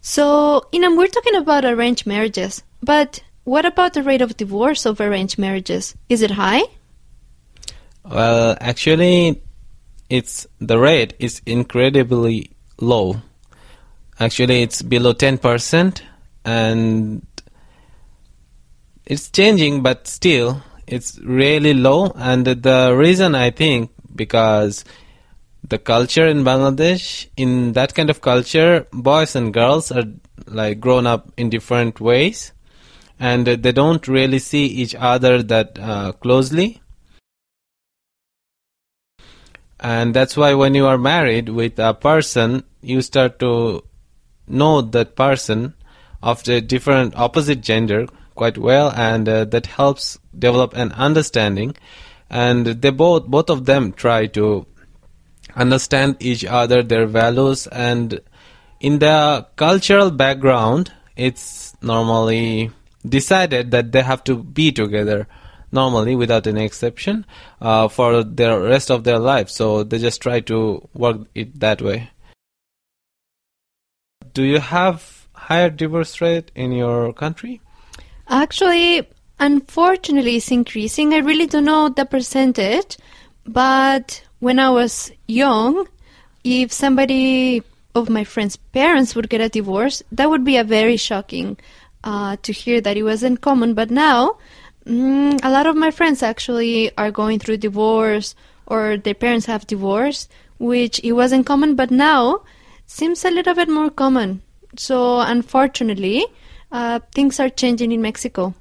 So, Enam, we're talking about arranged marriages, but what about the rate of divorce of arranged marriages? Is it high? Well, actually, it's the rate is incredibly low. Actually, it's below 10%, and it's changing, but still, it's really low. And the reason I think because the culture in Bangladesh, in that kind of culture, boys and girls are like grown up in different ways, and they don't really see each other that uh, closely. And that's why when you are married with a person, you start to know that person of the different opposite gender quite well, and uh, that helps develop an understanding. And they both both of them try to understand each other, their values, and in the cultural background, it's normally decided that they have to be together normally without any exception uh, for the rest of their life. So they just try to work it that way. Do you have higher divorce rate in your country? Actually, unfortunately, it's increasing. I really don't know the percentage, but when I was young, if somebody of my friend's parents would get a divorce, that would be a very shocking uh, to hear that it wasn't common. But now, mm, a lot of my friends actually are going through divorce or their parents have divorced, which it wasn't common, but now seems a little bit more common. So unfortunately, uh, things are changing in Mexico.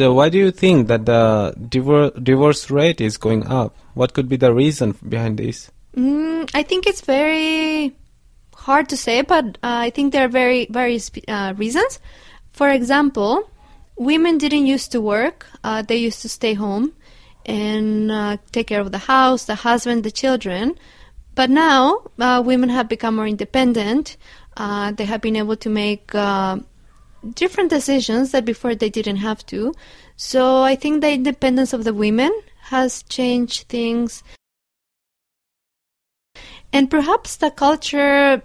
Uh, why do you think that the divor- divorce rate is going up what could be the reason behind this Mm, I think it's very hard to say, but uh, I think there are very various uh, reasons. For example, women didn't used to work; uh, they used to stay home and uh, take care of the house, the husband, the children. But now, uh, women have become more independent. They have been able to make different decisions that before they didn't have to. So I think the independence of the women has changed things. And perhaps the culture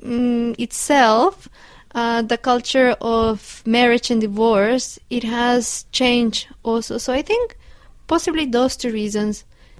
mm, itself, uh, the culture of marriage and divorce, it has changed also. So I think possibly those two reasons.